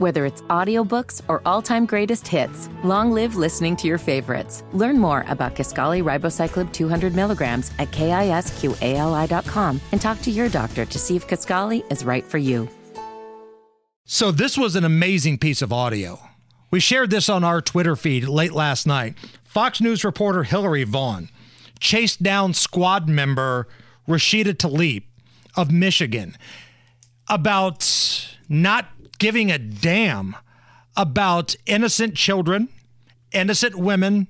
Whether it's audiobooks or all-time greatest hits, long live listening to your favorites. Learn more about Kisqali Ribociclib 200 milligrams at kisqali.com and talk to your doctor to see if Kisqali is right for you. So this was an amazing piece of audio. We shared this on our Twitter feed late last night. Fox News reporter Hillary Vaughn chased down squad member Rashida Tlaib of Michigan about not giving a damn about innocent children, innocent women,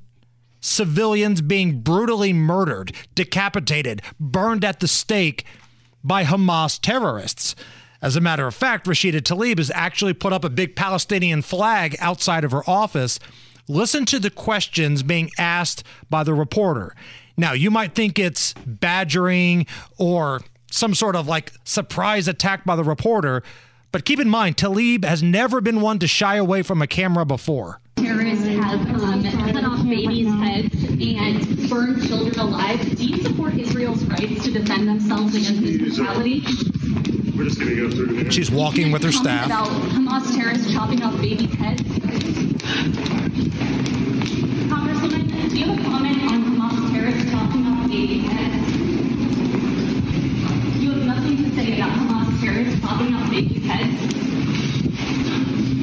civilians being brutally murdered, decapitated, burned at the stake by Hamas terrorists. As a matter of fact, Rashida Tlaib has actually put up a big Palestinian flag outside of her office. Listen to the questions being asked by the reporter. Now, you might think it's badgering or some sort of like surprise attack by the reporter, but keep in mind, Tlaib has never been one to shy away from a camera before. Terrorists have um, cut off babies' heads and burned children alive. Do you support Israel's rights to defend themselves against this brutality? We're just going to go through. She's walking with her staff. About Hamas terrorists chopping off babies' heads. Congresswoman, do you have a babies' heads.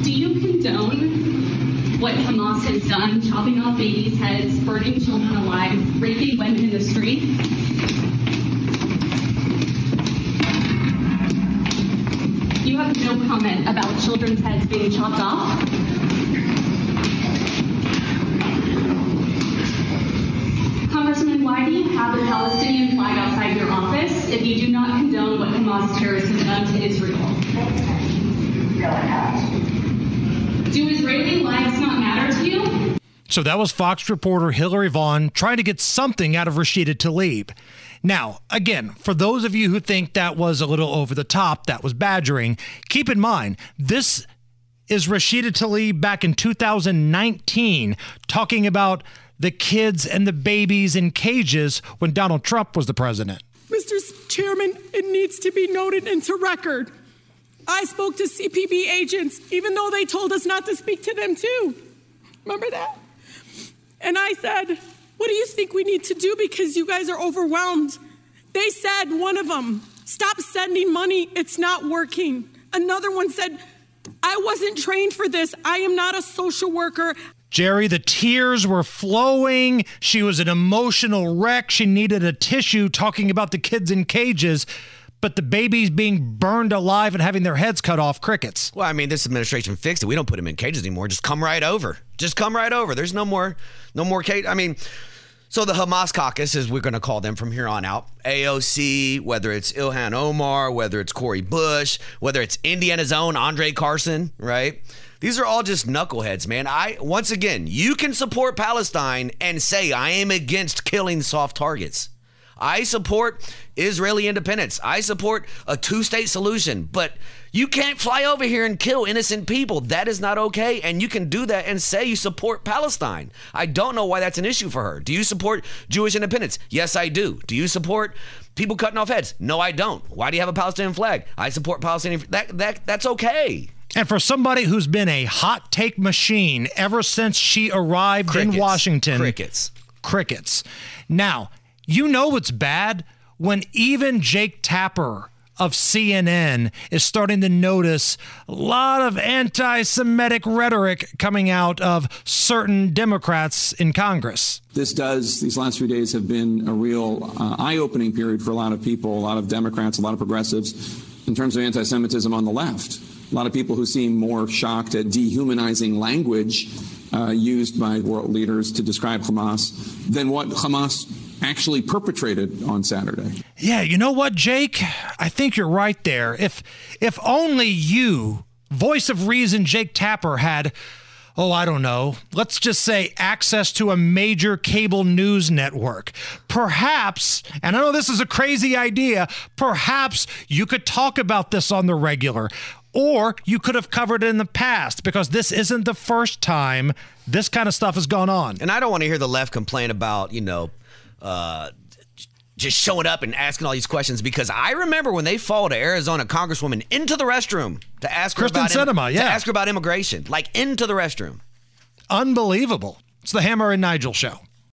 Do you condone what Hamas has done, chopping off babies' heads, burning children alive, raping women in the street? You have no comment about children's heads being chopped off? Congressman, why do you have a Palestinian flag outside your office if you do not condone Hamas terrorists have done to Israel? Do Israeli lives not matter to you? So that was Fox reporter Hillary Vaughn trying to get something out of Rashida Tlaib. Now, again, for those of you who think that was a little over the top, that was badgering, keep in mind, this is Rashida Tlaib back in 2019 talking about the kids and the babies in cages when Donald Trump was the president. Mr. Chairman, it needs to be noted into record. I spoke to CPB agents, even though they told us not to speak to them too. Remember that? And I said, What do you think we need to do because you guys are overwhelmed? They said, one of them, Stop sending money, it's not working. Another one said, I wasn't trained for this. I am not a social worker. Jerry, the tears were flowing. She was an emotional wreck. She needed a tissue talking about the kids in cages, but the babies being burned alive and having their heads cut off crickets. Well, I mean, this administration fixed it. We don't put them in cages anymore. Just come right over. Just come right over. There's no more, no more cage. I mean, so the Hamas caucus, as we're going to call them from here on out, AOC, whether it's Ilhan Omar, whether it's Cori Bush, whether it's Indiana's own Andre Carson, right? These are all just knuckleheads, man. I once again, you can support Palestine and say I am against killing soft targets. I support Israeli independence. I support a two-state solution, but you can't fly over here and kill innocent people. That is not okay. And you can do that and say you support Palestine. I don't know why that's an issue for her. Do you support Jewish independence? Yes, I do. Do you support people cutting off heads? No, I don't. Why do you have a Palestinian flag? I support Palestinian. That that that's okay. And for somebody who's been a hot take machine ever since she arrived Crickets. in Washington, Crickets. crickets. Now, you know what's bad when even Jake Tapper of CNN is starting to notice a lot of anti Semitic rhetoric coming out of certain Democrats in Congress. This does, these last few days have been a real uh, eye opening period for a lot of people, a lot of Democrats, a lot of progressives in terms of anti Semitism on the left. A lot of people who seem more shocked at dehumanizing language uh, used by world leaders to describe Hamas than what Hamas actually perpetrated on Saturday. Yeah, you know what, Jake? I think you're right there. If if only you, voice of reason Jake Tapper had oh, I don't know, let's just say access to a major cable news network. Perhaps, and I know this is a crazy idea, perhaps you could talk about this on the regular. Or you could have covered it in the past because this isn't the first time this kind of stuff has gone on. And I don't want to hear the left complain about, you know, uh, just showing up and asking all these questions because I remember when they followed an Arizona congresswoman into the restroom to ask her Kyrsten about Sinema, yeah. to ask her about immigration, like into the restroom. Unbelievable. It's the Hammer and Nigel show.